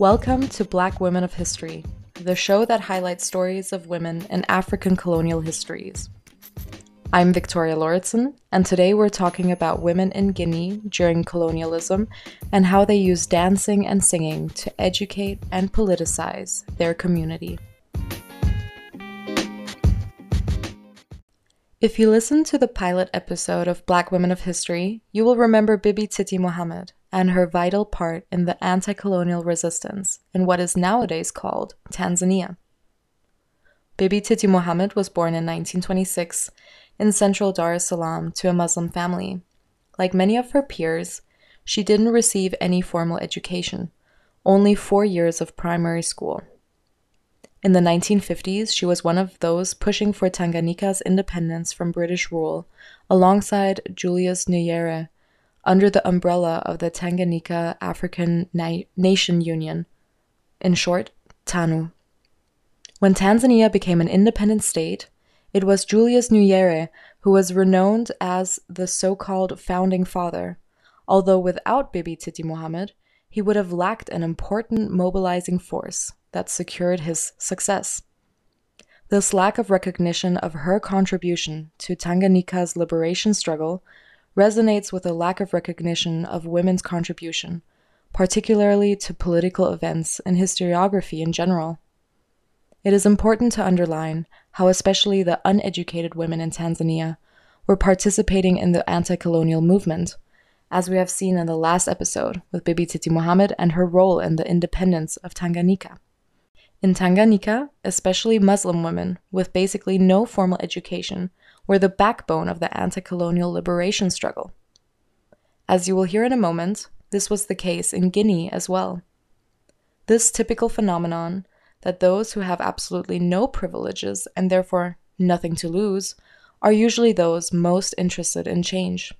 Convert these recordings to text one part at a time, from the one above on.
Welcome to Black Women of History, the show that highlights stories of women in African colonial histories. I'm Victoria Lauritsen, and today we're talking about women in Guinea during colonialism and how they use dancing and singing to educate and politicize their community. If you listen to the pilot episode of Black Women of History, you will remember Bibi Titi Mohamed and her vital part in the anti colonial resistance in what is nowadays called Tanzania. Bibi Titi Mohamed was born in 1926 in central Dar es Salaam to a Muslim family. Like many of her peers, she didn't receive any formal education, only four years of primary school. In the 1950s, she was one of those pushing for Tanganyika's independence from British rule, alongside Julius Nyerere, under the umbrella of the Tanganyika African Na- Nation Union, in short, TANU. When Tanzania became an independent state, it was Julius Nyerere who was renowned as the so called founding father, although without Bibi Titi Mohamed, he would have lacked an important mobilizing force that secured his success. This lack of recognition of her contribution to Tanganyika's liberation struggle resonates with a lack of recognition of women's contribution, particularly to political events and historiography in general. It is important to underline how, especially the uneducated women in Tanzania, were participating in the anti colonial movement, as we have seen in the last episode with Bibi Titi Mohamed and her role in the independence of Tanganyika. In Tanganyika, especially Muslim women with basically no formal education were the backbone of the anti colonial liberation struggle. As you will hear in a moment, this was the case in Guinea as well. This typical phenomenon that those who have absolutely no privileges and therefore nothing to lose are usually those most interested in change.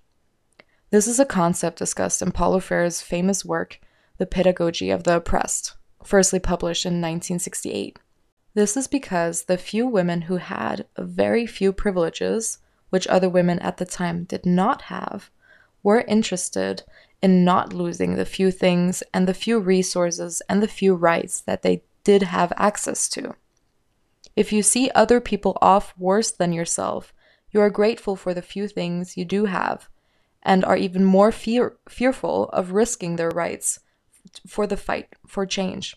This is a concept discussed in Paulo Freire's famous work, The Pedagogy of the Oppressed, firstly published in 1968. This is because the few women who had very few privileges, which other women at the time did not have, were interested in not losing the few things and the few resources and the few rights that they did have access to. If you see other people off worse than yourself, you are grateful for the few things you do have and are even more fear- fearful of risking their rights for the fight for change.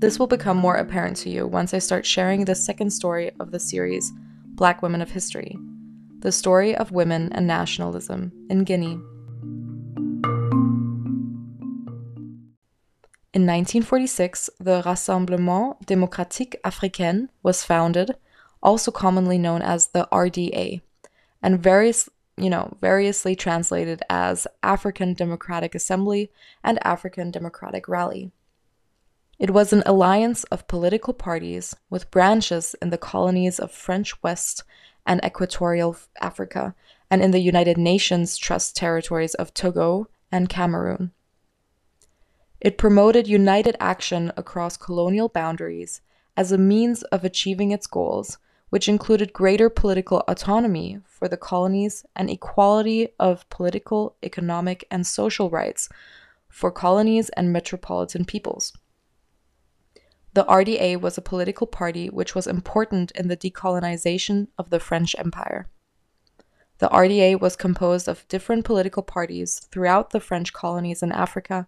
This will become more apparent to you once I start sharing the second story of the series, Black Women of History, the story of women and nationalism in Guinea. In 1946, the Rassemblement Démocratique Africain was founded, also commonly known as the RDA, and various you know, variously translated as African Democratic Assembly and African Democratic Rally. It was an alliance of political parties with branches in the colonies of French West and Equatorial Africa and in the United Nations Trust territories of Togo and Cameroon. It promoted united action across colonial boundaries as a means of achieving its goals which included greater political autonomy for the colonies and equality of political, economic, and social rights for colonies and metropolitan peoples. The RDA was a political party which was important in the decolonization of the French Empire. The RDA was composed of different political parties throughout the French colonies in Africa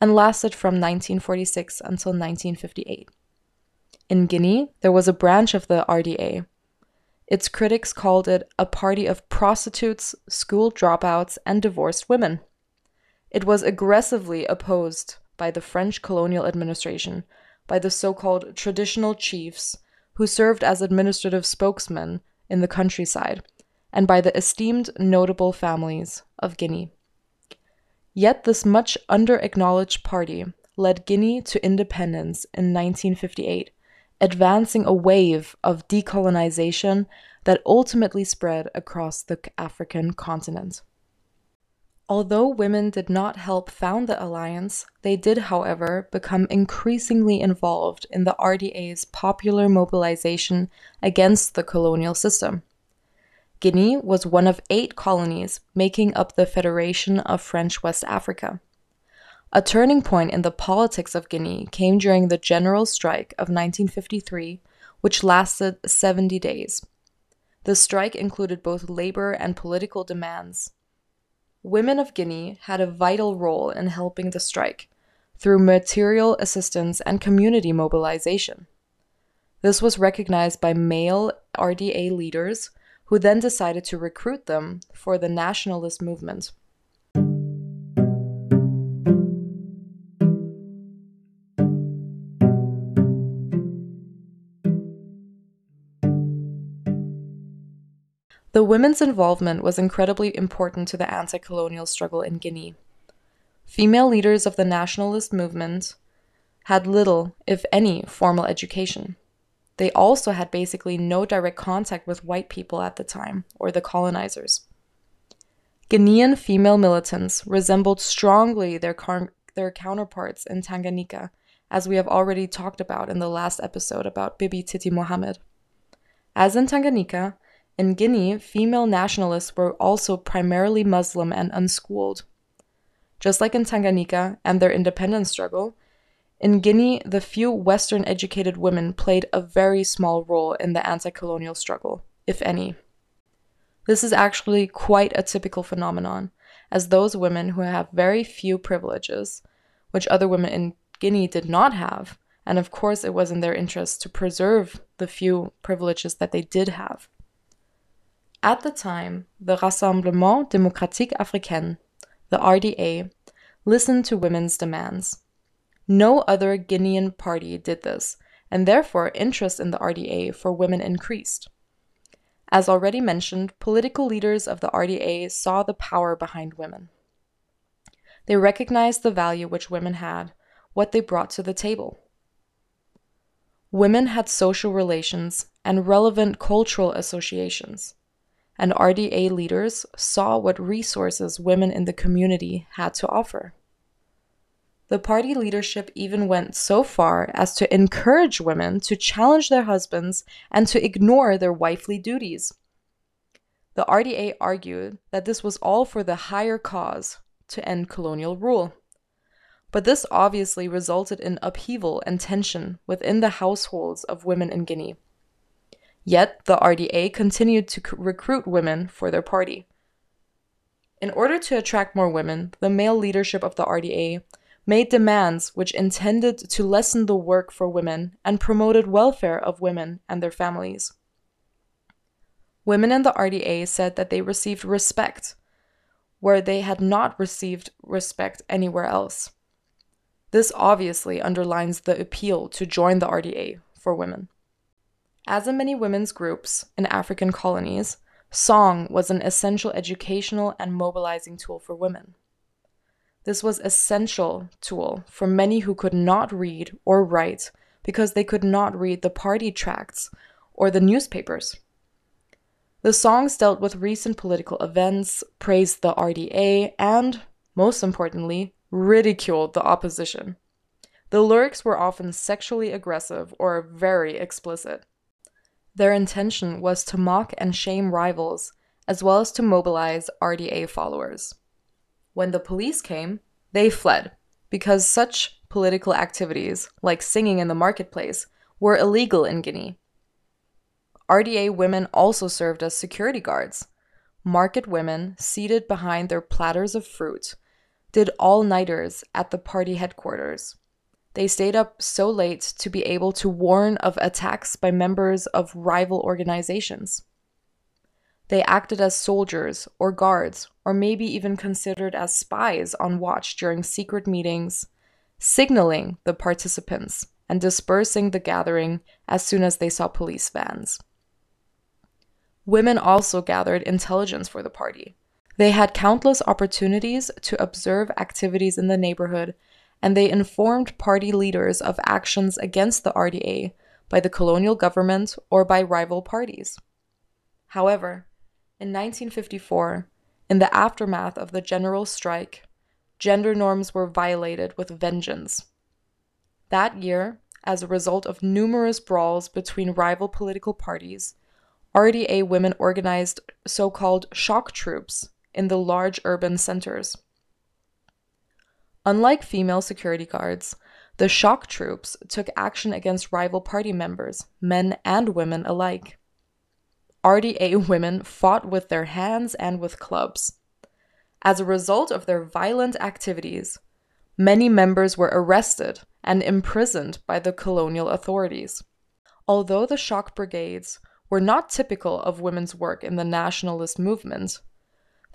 and lasted from 1946 until 1958. In Guinea, there was a branch of the RDA. Its critics called it a party of prostitutes, school dropouts, and divorced women. It was aggressively opposed by the French colonial administration, by the so called traditional chiefs, who served as administrative spokesmen in the countryside, and by the esteemed notable families of Guinea. Yet this much under acknowledged party led Guinea to independence in 1958 advancing a wave of decolonization that ultimately spread across the African continent. Although women did not help found the alliance, they did, however, become increasingly involved in the RDA's popular mobilization against the colonial system. Guinea was one of eight colonies making up the Federation of French West Africa. A turning point in the politics of Guinea came during the general strike of 1953, which lasted 70 days. The strike included both labor and political demands. Women of Guinea had a vital role in helping the strike through material assistance and community mobilization. This was recognized by male RDA leaders who then decided to recruit them for the nationalist movement. Women's involvement was incredibly important to the anti colonial struggle in Guinea. Female leaders of the nationalist movement had little, if any, formal education. They also had basically no direct contact with white people at the time, or the colonizers. Guinean female militants resembled strongly their, their counterparts in Tanganyika, as we have already talked about in the last episode about Bibi Titi Mohamed. As in Tanganyika, in Guinea, female nationalists were also primarily Muslim and unschooled. Just like in Tanganyika and their independence struggle, in Guinea, the few Western educated women played a very small role in the anti colonial struggle, if any. This is actually quite a typical phenomenon, as those women who have very few privileges, which other women in Guinea did not have, and of course it was in their interest to preserve the few privileges that they did have. At the time, the Rassemblement Démocratique Africain, the RDA, listened to women's demands. No other Guinean party did this, and therefore interest in the RDA for women increased. As already mentioned, political leaders of the RDA saw the power behind women. They recognized the value which women had, what they brought to the table. Women had social relations and relevant cultural associations and RDA leaders saw what resources women in the community had to offer. The party leadership even went so far as to encourage women to challenge their husbands and to ignore their wifely duties. The RDA argued that this was all for the higher cause to end colonial rule. But this obviously resulted in upheaval and tension within the households of women in Guinea. Yet, the RDA continued to recruit women for their party. In order to attract more women, the male leadership of the RDA made demands which intended to lessen the work for women and promoted welfare of women and their families. Women in the RDA said that they received respect where they had not received respect anywhere else. This obviously underlines the appeal to join the RDA for women. As in many women's groups in African colonies, song was an essential educational and mobilizing tool for women. This was essential tool for many who could not read or write because they could not read the party tracts or the newspapers. The songs dealt with recent political events, praised the RDA, and, most importantly, ridiculed the opposition. The lyrics were often sexually aggressive or very explicit. Their intention was to mock and shame rivals, as well as to mobilize RDA followers. When the police came, they fled, because such political activities, like singing in the marketplace, were illegal in Guinea. RDA women also served as security guards. Market women, seated behind their platters of fruit, did all nighters at the party headquarters. They stayed up so late to be able to warn of attacks by members of rival organizations. They acted as soldiers or guards, or maybe even considered as spies on watch during secret meetings, signaling the participants and dispersing the gathering as soon as they saw police vans. Women also gathered intelligence for the party. They had countless opportunities to observe activities in the neighborhood and they informed party leaders of actions against the RDA by the colonial government or by rival parties. However, in 1954, in the aftermath of the general strike, gender norms were violated with vengeance. That year, as a result of numerous brawls between rival political parties, RDA women organized so called shock troops in the large urban centers. Unlike female security guards, the shock troops took action against rival party members, men and women alike. RDA women fought with their hands and with clubs. As a result of their violent activities, many members were arrested and imprisoned by the colonial authorities. Although the shock brigades were not typical of women's work in the nationalist movement,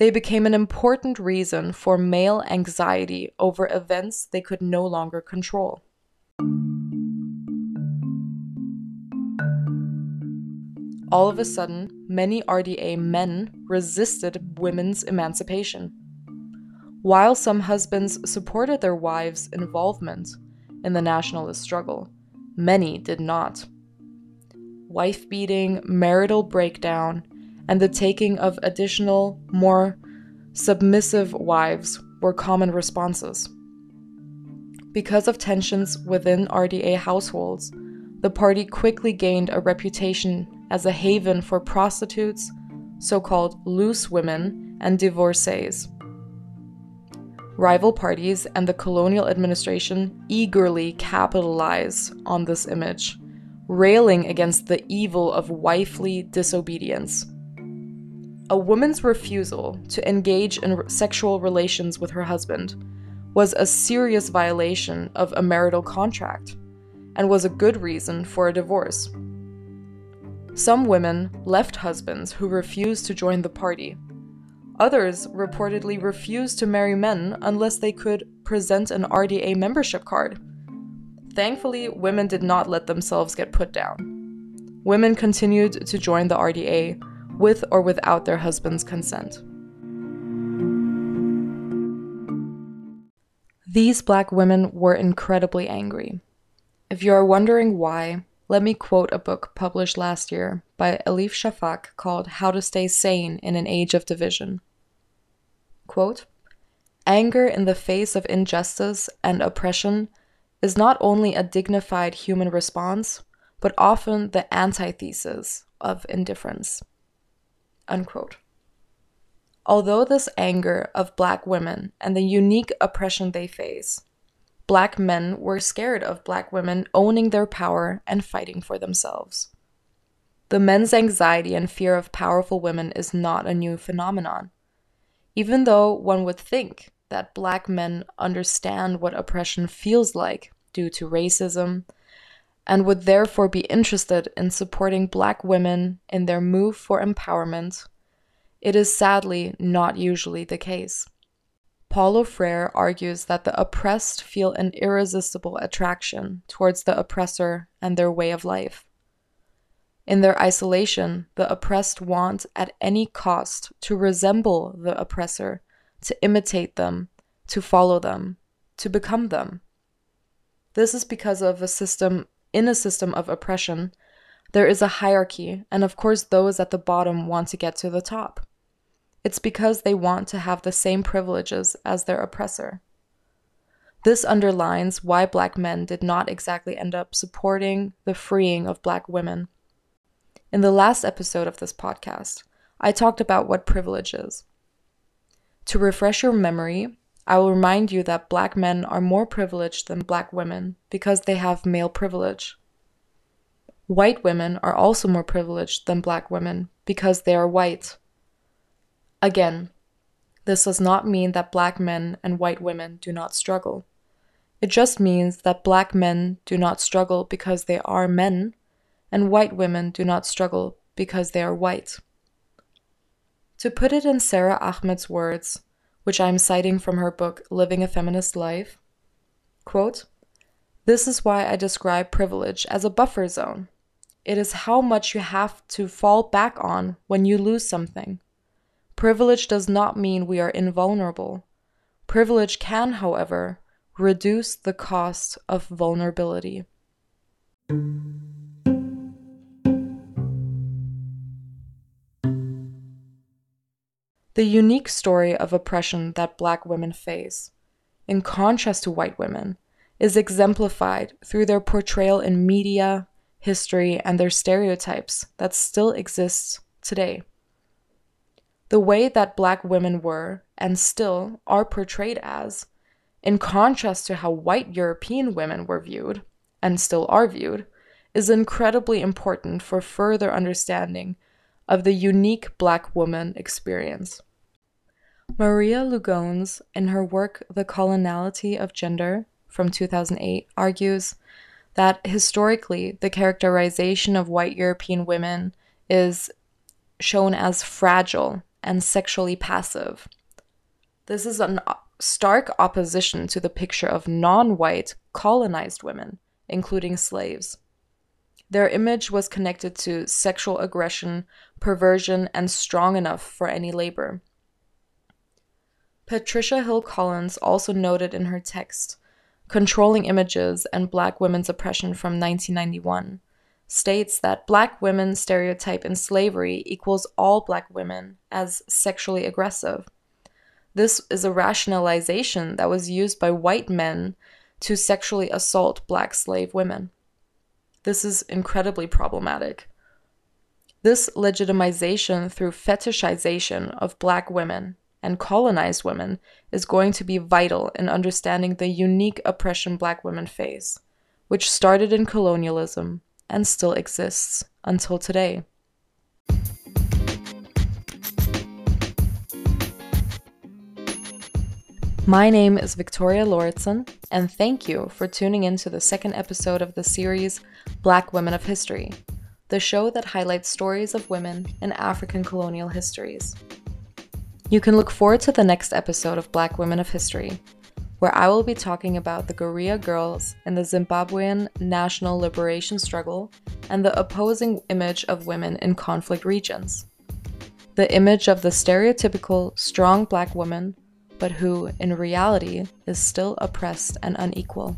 they became an important reason for male anxiety over events they could no longer control. All of a sudden, many RDA men resisted women's emancipation. While some husbands supported their wives' involvement in the nationalist struggle, many did not. Wife beating, marital breakdown, and the taking of additional, more submissive wives were common responses. Because of tensions within RDA households, the party quickly gained a reputation as a haven for prostitutes, so called loose women, and divorcees. Rival parties and the colonial administration eagerly capitalize on this image, railing against the evil of wifely disobedience. A woman's refusal to engage in sexual relations with her husband was a serious violation of a marital contract and was a good reason for a divorce. Some women left husbands who refused to join the party. Others reportedly refused to marry men unless they could present an RDA membership card. Thankfully, women did not let themselves get put down. Women continued to join the RDA with or without their husband's consent. These black women were incredibly angry. If you are wondering why, let me quote a book published last year by Elif Shafak called How to Stay Sane in an Age of Division. Quote, Anger in the face of injustice and oppression is not only a dignified human response, but often the antithesis of indifference. Unquote. Although this anger of black women and the unique oppression they face, black men were scared of black women owning their power and fighting for themselves. The men's anxiety and fear of powerful women is not a new phenomenon. Even though one would think that black men understand what oppression feels like due to racism, and would therefore be interested in supporting black women in their move for empowerment it is sadly not usually the case. Paulo Freire argues that the oppressed feel an irresistible attraction towards the oppressor and their way of life. In their isolation, the oppressed want at any cost to resemble the oppressor, to imitate them, to follow them, to become them. This is because of a system in a system of oppression, there is a hierarchy, and of course, those at the bottom want to get to the top. It's because they want to have the same privileges as their oppressor. This underlines why black men did not exactly end up supporting the freeing of black women. In the last episode of this podcast, I talked about what privilege is. To refresh your memory, I will remind you that black men are more privileged than black women because they have male privilege. White women are also more privileged than black women because they are white. Again, this does not mean that black men and white women do not struggle. It just means that black men do not struggle because they are men, and white women do not struggle because they are white. To put it in Sara Ahmed's words, which I am citing from her book Living a Feminist Life, quote, This is why I describe privilege as a buffer zone. It is how much you have to fall back on when you lose something. Privilege does not mean we are invulnerable. Privilege can, however, reduce the cost of vulnerability. The unique story of oppression that black women face, in contrast to white women, is exemplified through their portrayal in media, history, and their stereotypes that still exist today. The way that Black women were and still are portrayed as, in contrast to how white European women were viewed and still are viewed, is incredibly important for further understanding of the unique Black woman experience. Maria Lugones, in her work The Coloniality of Gender from 2008, argues that historically the characterization of white European women is shown as fragile and sexually passive. This is a uh, stark opposition to the picture of non white colonized women, including slaves. Their image was connected to sexual aggression, perversion, and strong enough for any labor. Patricia Hill Collins also noted in her text, Controlling Images and Black Women's Oppression from 1991, states that Black women stereotype in slavery equals all Black women as sexually aggressive. This is a rationalization that was used by white men to sexually assault Black slave women. This is incredibly problematic. This legitimization through fetishization of Black women and colonized women is going to be vital in understanding the unique oppression Black women face, which started in colonialism and still exists until today. My name is Victoria Lauritsen, and thank you for tuning in to the second episode of the series Black Women of History, the show that highlights stories of women in African colonial histories. You can look forward to the next episode of Black Women of History, where I will be talking about the guerrilla girls in the Zimbabwean national liberation struggle and the opposing image of women in conflict regions. The image of the stereotypical strong black woman but who, in reality, is still oppressed and unequal.